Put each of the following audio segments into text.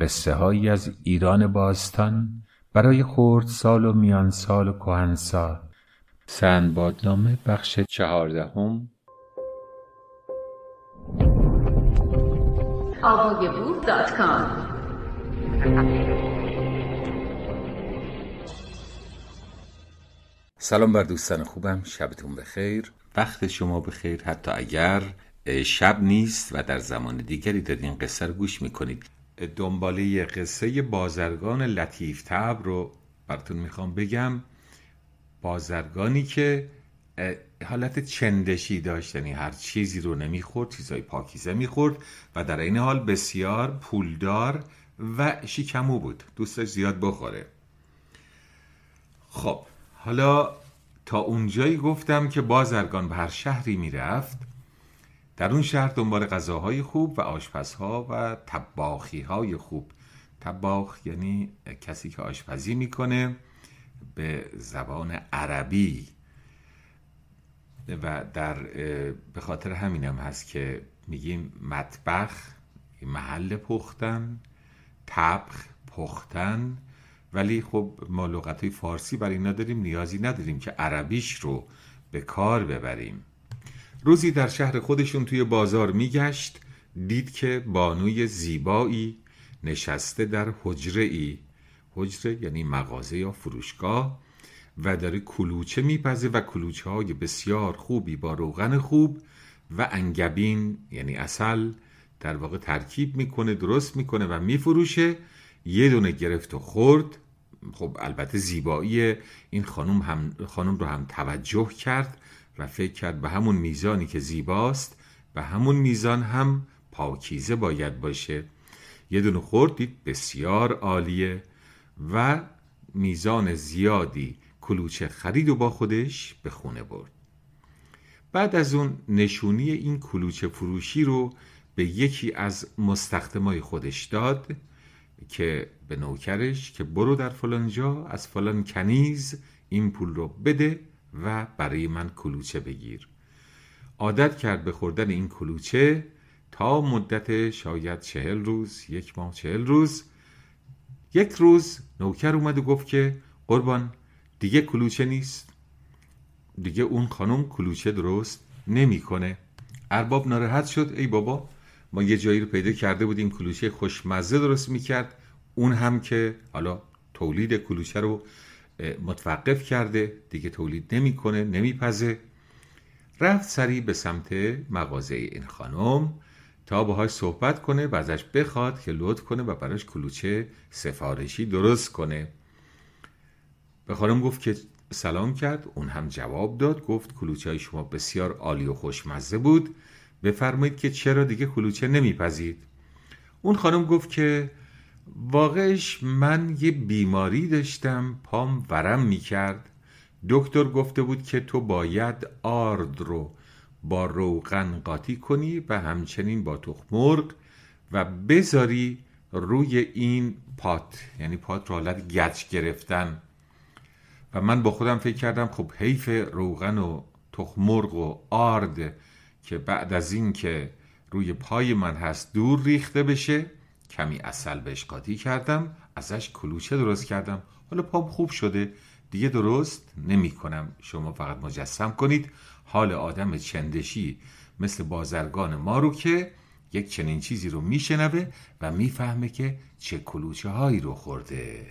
قصه هایی از ایران باستان برای خورد سال و میان سال و کهن سال سندبادنامه بخش چهاردهم. سلام بر دوستان خوبم. شبتون بخیر. وقت شما بخیر حتی اگر شب نیست و در زمان دیگری دارین قصه رو گوش می‌کنید. دنباله قصه بازرگان لطیف تب رو براتون می‌خوام بگم. بازرگانی که حالت چندشی داشت یعنی هر چیزی رو نمی‌خورد چیزای پاکیزه می‌خورد و در این حال بسیار پولدار و شیکمو بود دوستش زیاد بخوره. خب حالا تا اونجایی گفتم که بازرگان به هر شهری می‌رفت در اون شهر دنبال غذاهای خوب و آشپزها و تباخی های خوب. تباخ یعنی کسی که آشپزی می‌کنه به زبان عربی. و در به خاطر همینم هست که میگیم مطبخ محل پختن تبخ پختن. ولی خب ما لغت فارسی برای نداریم نیازی نداریم که عربیش رو به کار ببریم. روزی در شهر خودشون توی بازار میگشت دید که بانوی زیبایی نشسته در حجره ای حجره یعنی مغازه یا فروشگاه و داره کلوچه میپزه و کلوچه های بسیار خوبی با روغن خوب و انگبین یعنی اصل در واقع ترکیب می‌کنه درست می‌کنه و میفروشه. یه دونه گرفت و خورد. خب البته زیبایی این خانم, خانم رو هم توجه کرد. و فکر کرد به همون میزانی که زیباست به همون میزان هم پاکیزه باید باشه. یه دونه خورد دید بسیار عالیه و میزان زیادی کلوچه خرید و با خودش به خونه برد. بعد از اون نشونی این کلوچه فروشی رو به یکی از مستخدمای خودش داد که به نوکرش که برو در فلان جا از فلان کنیز این پول رو بده و برای من کلوچه بگیر. عادت کرد به خوردن این کلوچه تا مدت شاید چهل روز یک ماه چهل روز. یک روز نوکر اومد و گفت که قربان دیگه کلوچه نیست. دیگه اون خانم کلوچه درست نمی‌کنه. ارباب ناراحت شد. ای بابا ما یه جایی رو پیدا کرده بودیم. کلوچه خوشمزه درست می‌کرد. اون هم که حالا تولید کلوچه رو متوقف کرده دیگه تولید نمی‌کنه نمیپزه. رفت سری به سمت مغازه این خانم تا باهاش صحبت کنه و ازش بخواد که لطف کنه و براش کلوچه سفارشی درست کنه. به خانم گفت که سلام کرد اون هم جواب داد گفت کلوچه های شما بسیار عالی و خوشمزه بود. بفرمایید که چرا دیگه کلوچه نمیپزید؟ اون خانم گفت که واقعش من یه بیماری داشتم پام ورم می‌کرد. دکتر گفته بود که تو باید آرد رو با روغن قاطی کنی و همچنین با تخمرغ و بذاری روی این پات یعنی پات رو حالت گچ گرفتن. و من با خودم فکر کردم خب حیف روغن و تخمرغ و آرد که بعد از این که روی پای من هست دور ریخته بشه کمی اصل بهش قاطی کردم ازش کلوچه درست کردم. حالا پام خوب شده. دیگه درست نمی کنم شما فقط مجسم کنید. حال آدم چندشی مثل بازرگان ما رو که یک چنین چیزی رو میشنوه و می‌فهمه که چه کلوچه هایی رو خورده.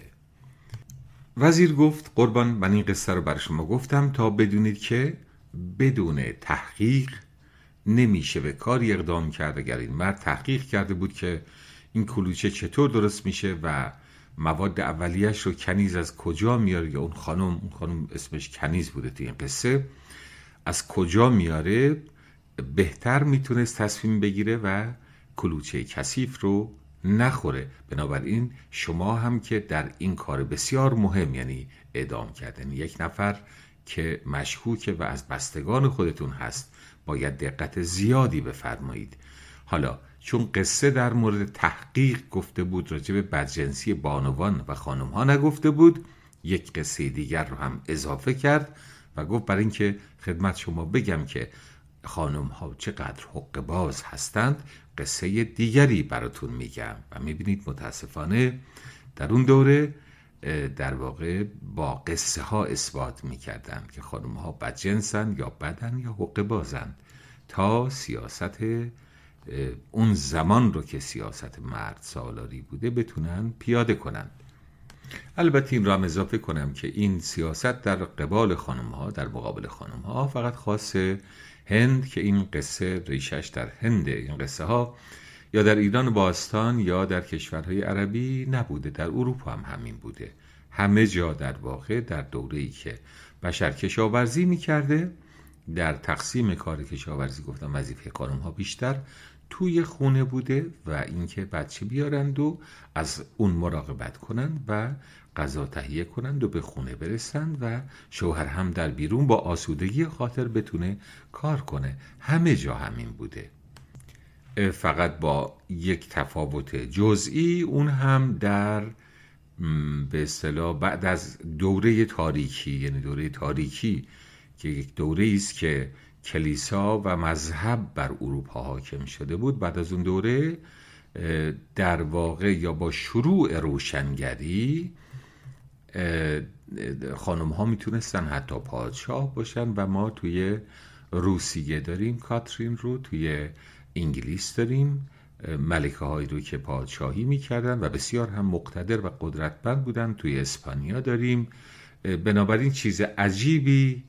وزیر گفت قربان من این قصه رو بر شما گفتم تا بدونید که بدون تحقیق نمیشه به کاری اقدام کرد. اگر این مرد تحقیق کرده بود که این کلوچه چطور درست میشه و مواد اولیش رو کنیز از کجا میاره؟ یا اون خانم اون خانم اسمش کنیز بوده تو این قصه. از کجا میاره؟ بهتر می‌تونست تصمیم بگیره و کلوچه کثیف رو نخوره. بنابراین شما هم که در این کار بسیار مهم یعنی اعدام کردن یک نفر که مشکوکه و از بستگان خودتون هست باید دقت زیادی بفرمایید. حالا چون قصه در مورد تحقیق گفته بود راجع به بدجنسی بانوان و خانم ها نگفته بود یک قصه دیگر رو هم اضافه کرد و گفت برای اینکه خدمت شما بگم که خانم ها چقدر حق باز هستند قصه دیگری براتون میگم. و می‌بینید متاسفانه در اون دوره در واقع با قصه ها اثبات می‌کردن که خانم ها بدجنسن یا بدن یا حقه بازن تا سیاست اون زمان رو که سیاست مرد سالاری بوده بتونن پیاده کنند البته این را هم اضافه کنم که این سیاست در قبال خانم ها در مقابل خانم ها فقط خاص هند که این قصه ریشش در هنده این قصه ها یا در ایران باستان یا در کشورهای عربی نبوده در اروپا هم همین بوده. همه جا در واقع در دوره ای که بشر کشاورزی می‌کرده در تقسیم کار کشاورزی گفتم وظیفه خانم ها بیشتر توی خونه بوده و اینکه بچه بیارند و از اون مراقبت کنند و غذا تهیه کنند و به خونه برسند و شوهر هم در بیرون با آسودگی خاطر بتونه کار کنه. همه جا همین بوده. فقط با یک تفاوت جزئی اون هم در به اصطلاح بعد از دوره تاریکی یعنی دوره تاریکی که یک دوره است که کلیسا و مذهب بر اروپا حاکم شده بود. بعد از اون دوره در واقع یا با شروع روشنگری خانم ها می‌تونستن حتی پادشاه باشن و ما توی روسیه داریم کاترین رو توی انگلیس داریم ملکه هایی رو که پادشاهی می‌کردن و بسیار هم مقتدر و قدرتمند بودن توی اسپانیا داریم. بنابراین چیز عجیبی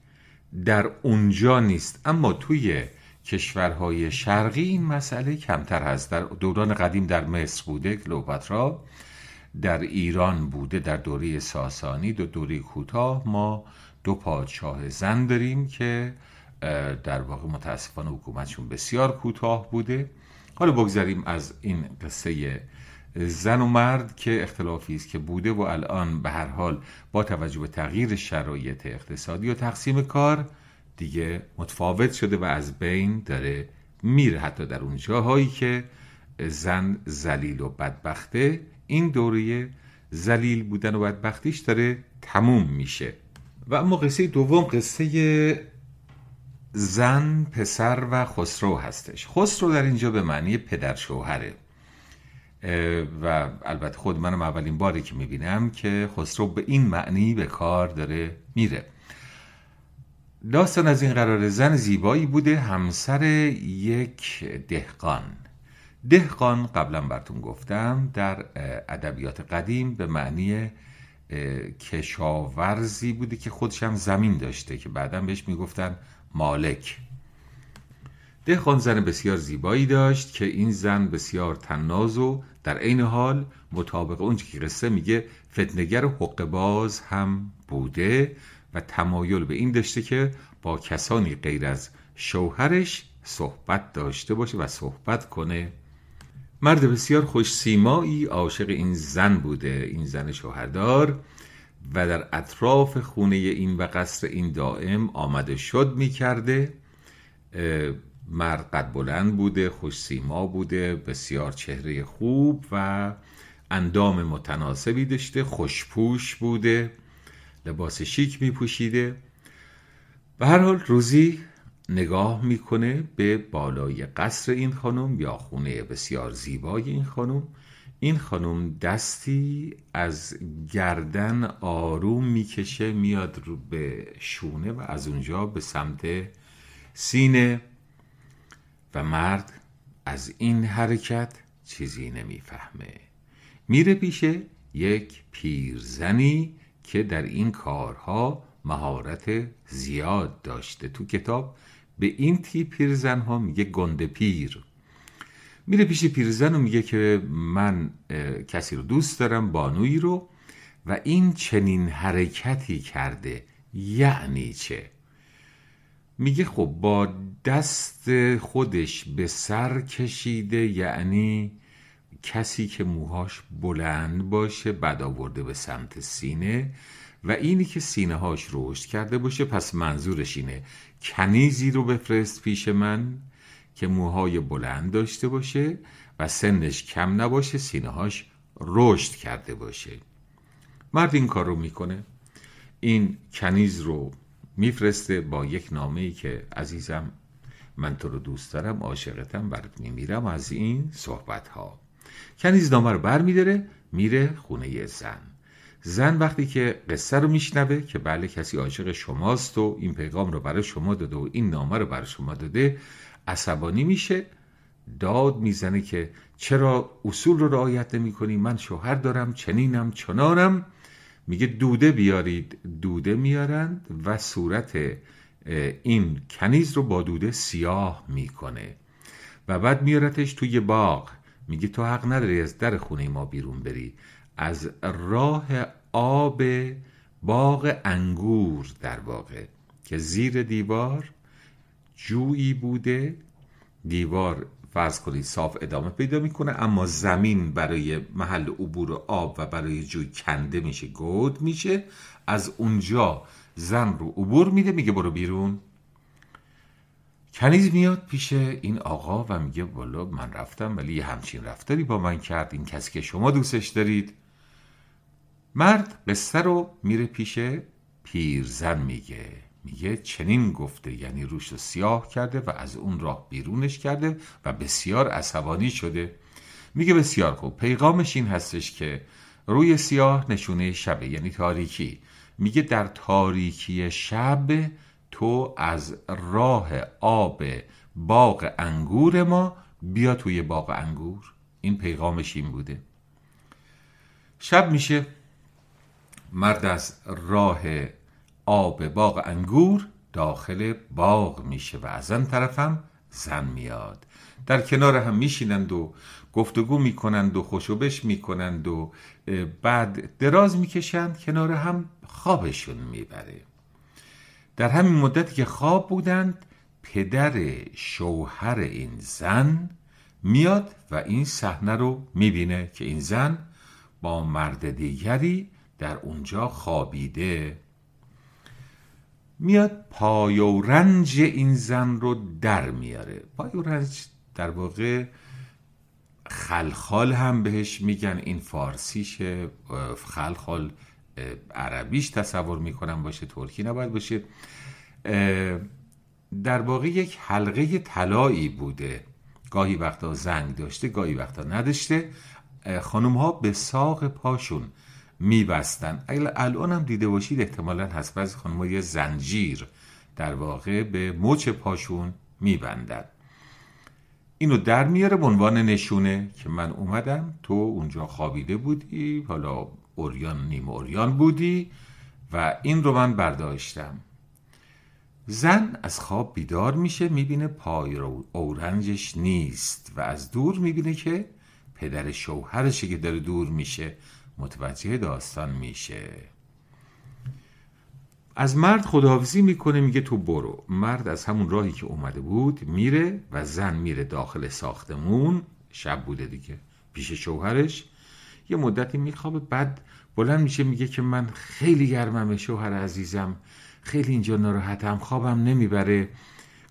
در اونجا نیست. اما توی کشورهای شرقی این مسئله کمتر هست. در دوران قدیم در مصر بوده کلوپاترا. در ایران بوده در دوره ساسانی دو دوره کوتاه. ما دو پادشاه زن داریم که در واقع متاسفانه حکومتشون بسیار کوتاه بوده. حالا بگذاریم از این قصه زن و مرد که اختلافی است که بوده و الان به هر حال با توجه به تغییر شرایط اقتصادی و تقسیم کار دیگه متفاوت شده و از بین داره میره حتی در اون جاهایی که زن زلیل و بدبخته. این دوره زلیل بودن و بدبختیش داره تموم میشه. و اما قصه دوم قصه زن پسر و خسرو هستش. خسرو در اینجا به معنی پدر شوهره. و البته خود منم اولین باری که می‌بینم که خسرو به این معنی به کار داره میره. داستان از این قرار زن زیبایی بوده همسر یک دهقان. دهقان قبلا براتون گفتم در ادبیات قدیم به معنی کشاورزی بوده که خودش هم زمین داشته که بعدا بهش می‌گفتن مالک. دهقان زن بسیار زیبایی داشت که این زن بسیار تناز و در عین حال مطابق اونچه که قصه میگه فتنگر و حقباز هم بوده و تمایل به این داشته که با کسانی غیر از شوهرش صحبت داشته باشه و صحبت کنه. مرد بسیار خوش سیمایی عاشق این زن بوده این زن شوهردار و در اطراف خونه این و قصر این دائم آمده شد می کرده مرد قد بلند بوده خوش سیما بوده بسیار چهره خوب و اندام متناسبی داشته خوشپوش بوده لباس شیک می پوشیده به هر حال روزی نگاه می‌کنه به بالای قصر این خانم یا خونه بسیار زیبای این خانم. این خانم دستی از گردن آروم می‌کشه میاد رو به شونه و از اونجا به سمت سینه. و مرد از این حرکت چیزی نمی‌فهمه. میره پیش یک پیرزنی که در این کارها مهارت زیاد داشته. تو کتاب به این تیپ پیرزن ها میگه گنده پیر. میره پیش پیرزن و میگه که من کسی رو دوست دارم بانویی رو و این چنین حرکتی کرده یعنی چه؟ میگه خب با دست خودش به سر کشیده یعنی کسی که موهاش بلند باشه بعد آورده به سمت سینه و اینی که سینه هاش رشد کرده باشه پس منظورش اینه کنیزی رو بفرست پیش من که موهای بلند داشته باشه و سنش کم نباشه سینه هاش رشد کرده باشه. مرد این کار رو می‌کنه. این کنیز رو میفرسته با یک نامه ای که عزیزم من تو رو دوست دارم عاشقتم برات میمیرم از این صحبت ها کنیز نامه رو بر میداره میره خونه زن. زن وقتی که قصه رو میشنوه که بله کسی عاشق شماست و این پیغام رو برای شما داده و این نامه رو برای شما داده عصبانی میشه داد می‌زنه که چرا اصول رو رعایت نمی کنی من شوهر دارم چنینم چنانم. میگه دوده بیارید دوده میارند و صورت این کنیز رو با دوده سیاه می‌کنه. و بعد میارتش توی باغ. میگه تو حق نداری از در خونه ما بیرون بری. از راه آب باغ انگور در واقع که زیر دیوار جویی بوده. دیوار فرض کنید صاف ادامه پیدا می‌کنه اما زمین برای محل عبور آب و برای جوی کنده میشه گود میشه. از اونجا زن رو عبور میده میگه برو بیرون. کنیز میاد پیش این آقا و میگه والا من رفتم ولی همچین رفتاری با من کرد. این کسی که شما دوستش دارید. مرد قصه رو میره پیش پیرزن میگه میگه چنین گفته یعنی روش رو سیاه کرده و از اون راه بیرونش کرده و بسیار عصبانی شده. میگه بسیار خوب پیغامش این هستش که روی سیاه نشونه شبه یعنی تاریکی. میگه در تاریکی شب تو از راه آب باغ انگور ما بیا توی باغ انگور. این پیغامش این بوده. شب میشه مرد از راه آب باغ انگور داخل باغ میشه و از آن طرفم زن میاد. در کنار هم میشینند و گفتگو می‌کنند و خوشوبش می‌کنند و بعد دراز می‌کشند کنار هم خوابشون می‌بره. در همین مدتی که خواب بودند پدر شوهر این زن میاد و این صحنه رو می‌بینه که این زن با مرد دیگری در اونجا خوابیده. میاد پای و رنج این زن رو در میاره. پای و رنج در واقع خلخال هم بهش میگن. این فارسیشه خلخال عربیش تصور می‌کنم باشه ترکی نباید باشه. در واقع یک حلقه طلایی بوده. گاهی وقتا زنگ داشته گاهی وقتا نداشته. خانم ها به ساق پاشون میبستن. الان هم دیده باشید احتمالا هست. بعضی خانم یه زنجیر در واقع به مچ پاشون میبندن. اینو در میاره به عنوان نشونه که من اومدم. تو اونجا خوابیده بودی حالا اوریان نیم اوریان بودی و این رو من برداشتم. زن از خواب بیدار میشه می‌بینه پای اورنجش نیست و از دور می‌بینه که پدر شوهرشه که داره دور میشه. متوجه داستان میشه. از مرد خداحافظی می‌کنه میگه تو برو. مرد از همون راهی که اومده بود میره و زن میره داخل ساختمون. شب بوده دیگه. پیش شوهرش. یه مدتی میخوابه بعد بلند میشه میگه که من خیلی گرمم شوهر عزیزم. خیلی اینجا ناراحتم خوابم نمی‌بره.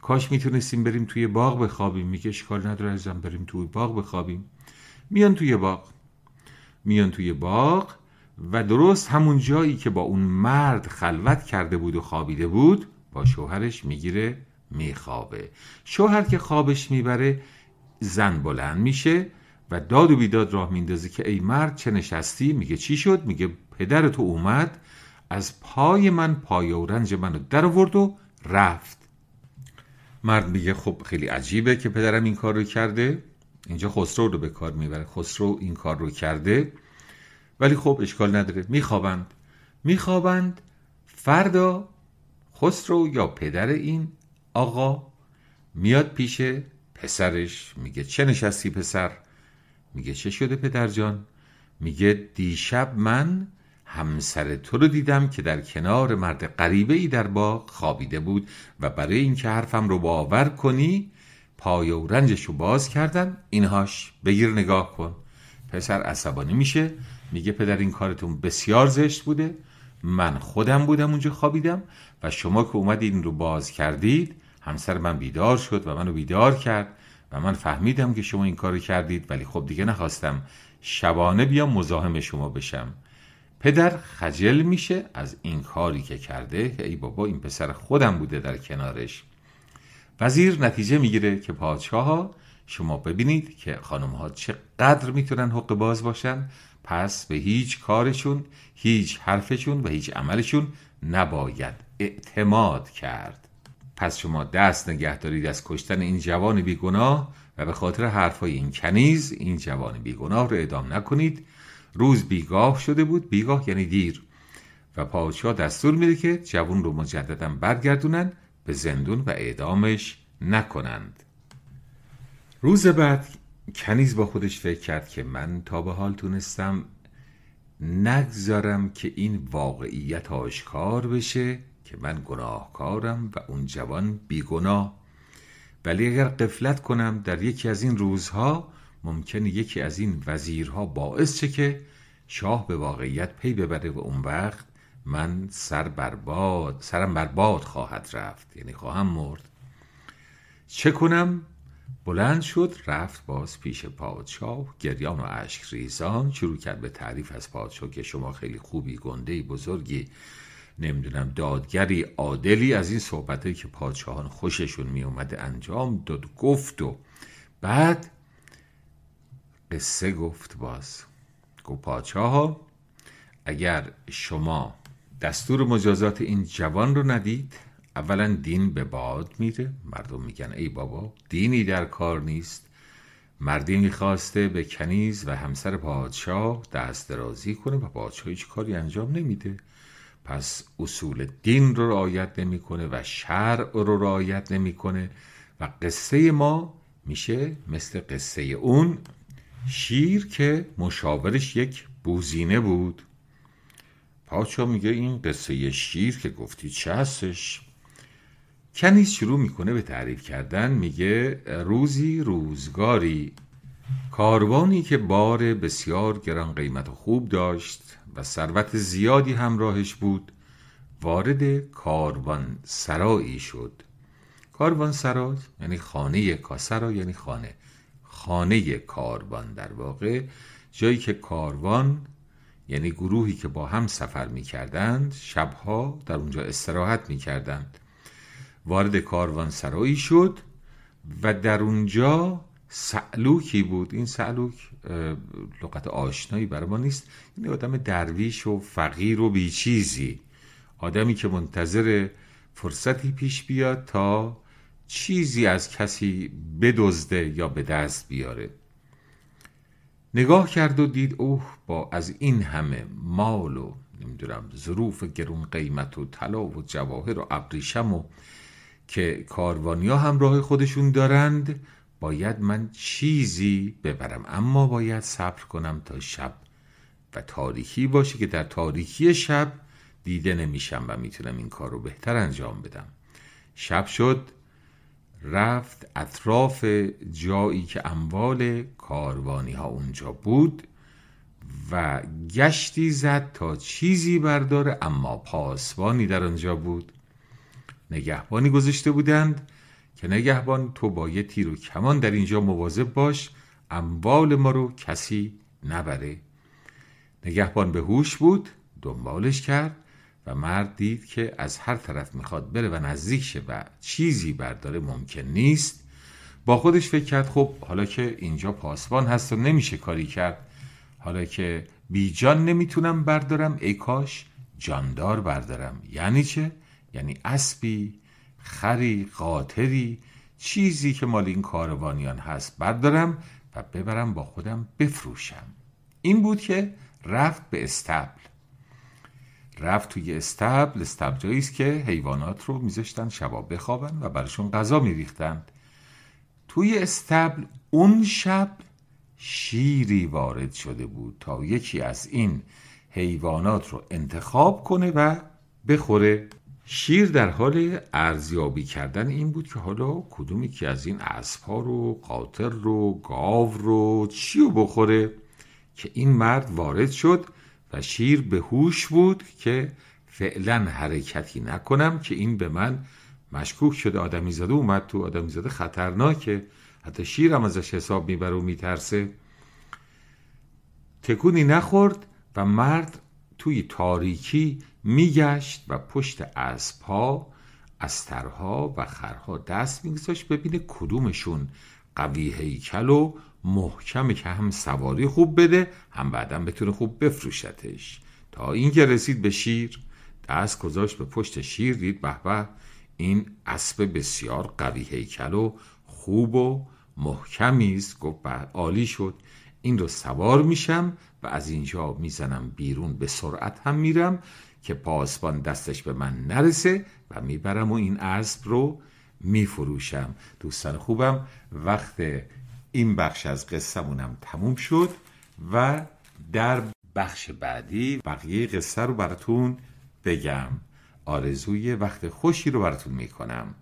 کاش می‌تونستیم بریم توی باغ بخوابیم. میگه اشکال نداره عزیزم بریم توی باغ بخوابیم. میان توی باغ. میان توی باغ و درست همون جایی که با اون مرد خلوت کرده بود و خوابیده بود با شوهرش می‌گیره میخوابه. شوهر که خوابش می‌بره زن بلند میشه و داد و بیداد راه میندازه که ای مرد چه نشستی؟ میگه چی شد؟ میگه پدر تو اومد از پای من پای و رنج منو در آورد و رفت. مرد میگه خب خیلی عجیبه که پدرم این کار رو کرده. اینجا خسرو رو به کار می‌بره. خسرو این کار رو کرده ولی خب اشکال نداره. میخوابند. میخوابند. فردا خسرو یا پدر این آقا میاد پیش پسرش. میگه چه نشستی پسر؟ میگه چه شده پدر جان؟ میگه دیشب من همسر تو رو دیدم که در کنار مرد غریبه ای در باغ خوابیده بود و برای اینکه حرفم رو باور کنی پای و رنجش رو باز کردم اینهاش بگیر نگاه کن. پسر عصبانی میشه. میگه پدر این کارتون بسیار زشت بوده. من خودم بودم اونجا خوابیدم و شما که اومدید این رو باز کردید همسر من بیدار شد و منو بیدار کرد و من فهمیدم که شما این کارو کردید ولی خب دیگه نخواستم شبانه بیام مزاحم شما بشم. پدر خجل میشه از این کاری که کرده. ای بابا این پسر خودم بوده در کنارش. وزیر نتیجه می‌گیره که پادشاه ها شما ببینید که خانم ها چقدر می‌تونن حق باز باشن. پس به هیچ کارشون هیچ حرفشون و هیچ عملشون نباید اعتماد کرد. پس شما دست نگه دارید از کشتن این جوان بیگناه و به خاطر حرفای این کنیز این جوان بیگناه رو اعدام نکنید. روز بیگاه شده بود. بیگاه یعنی دیر. و پادشاه دستور میده که جوان رو مجددا برگردونن به زندون و اعدامش نکنند. روز بعد کنیز با خودش فکر کرد که من تا به حال تونستم نگذارم که این واقعیت آشکار بشه که من گناهکارم و اون جوان بیگناه. ولی اگر قفلت کنم در یکی از این روزها ممکنه یکی از این وزیرها باعث چه که شاه به واقعیت پی ببره و اون وقت من سر برباد سرم برباد خواهد رفت یعنی خواهم مرد. چه کنم؟ بلند شد رفت باز پیش پادشاه گریان و اشک ریزان شروع کرد به تعریف از پادشاه که شما خیلی خوبی گنده بزرگی نمی‌دونم دادگری عادلی از این صحبتهایی که پادشاهان خوششون می اومده انجام داد گفت و بعد قصه گفت باز. گفت پادشاه اگر شما دستور مجازات این جوان رو ندید؟ اولا دین به باد میره. مردم میگن ای بابا دینی در کار نیست. مردی می‌خواسته به کنیز و همسر پادشاه دست درازی کنه و پادشاه هیچ کاری انجام نمیده. پس اصول دین رو رعایت نمی‌کنه و شرع رو رعایت نمی‌کنه و قصه ما میشه مثل قصه اون شیر که مشاورش یک بوزینه بود. پادشاه میگه این قصه شیر که گفتی چه هستش؟ کنیز شروع می‌کنه به تعریف کردن میگه روزی روزگاری. کاروانی که بار بسیار گران قیمت و خوب داشت و ثروت زیادی همراهش بود وارد کاروان سرایی شد. کاروان سرای یعنی خانه کاسرا یعنی خانه خانه کاروان در واقع. جایی که کاروان یعنی گروهی که با هم سفر می کردند شبها در اونجا استراحت می کردند وارد کاروان سرایی شد و در اونجا سعلوکی بود. این سعلوک لغت آشنایی برای ما نیست. این آدم درویش و فقیر و بیچیزی. آدمی که منتظر فرصتی پیش بیاد تا چیزی از کسی بدزده یا به دست بیاره. نگاه کرد و دید اوه با از این همه مال و نمی‌دونم ظروف گرون قیمت و طلا و جواهر و ابریشم و که کاروانیا همراه خودشون دارند باید من چیزی ببرم. اما باید صبر کنم تا شب. و تاریکی باشه که در تاریکی شب دیده نمیشم و می‌تونم این کار رو بهتر انجام بدم. شب شد رفت اطراف جایی که اموال کاروانی ها اونجا بود و گشتی زد تا چیزی برداره اما پاسبانی در آنجا بود. نگهبانی گذاشته بودند که نگهبان تو با یه تیر و کمان در اینجا مواظب باش اموال ما رو کسی نبره. نگهبان به هوش بود دنبالش کرد. و مرد دید که از هر طرف می‌خواد بره و نزدیک شه و چیزی برداره ممکن نیست با خودش فکر کرد خب حالا که اینجا پاسبان هست و نمیشه کاری کرد حالا که بی جان نمی‌تونم بردارم ای کاش جاندار بردارم. یعنی چه؟ یعنی اسبی خری قاطری چیزی که مال این کاروانیان هست بردارم و ببرم با خودم بفروشم. این بود که رفت به استبل. رفت توی استبل استبل جایی است که حیوانات رو میذاشتن شبا بخوابن و براشون غذا میریختند توی استبل اون شب شیری وارد شده بود تا یکی از این حیوانات رو انتخاب کنه و بخوره. شیر در حال ارزیابی کردن این بود که حالا کدومی که از این اسبها رو قاطر رو گاو رو چی رو بخوره که این مرد وارد شد و شیر به هوش بود که فعلا حرکتی نکنم که این به من مشکوک شده. آدمی زده اومد تو آدمی زده خطرناکه حتی شیرم ازش حساب می‌بره و میترسه. تکونی نخورد و مرد توی تاریکی میگشت و پشت اسبها استرها و خرها دست میگذاشت ببینه کدومشون قوی هیکل و محکمه که هم سواری خوب بده هم بعدا بتونه خوب بفروشتش. تا اینکه رسید به شیر دست گذاشت به پشت شیر دید به به این اسب بسیار قوی هیکل و خوب و محکمی است. گفت عالی شد. این رو سوار میشم و از اینجا می‌زنم بیرون. به سرعت هم میرم که پاسبان دستش به من نرسه و می‌برم و این اسب رو میفروشم. دوستان خوبم وقت این بخش از قصهمونم تموم شد و در بخش بعدی بقیه قصه رو براتون بگم. آرزوی وقت خوشی رو براتون می‌کنم.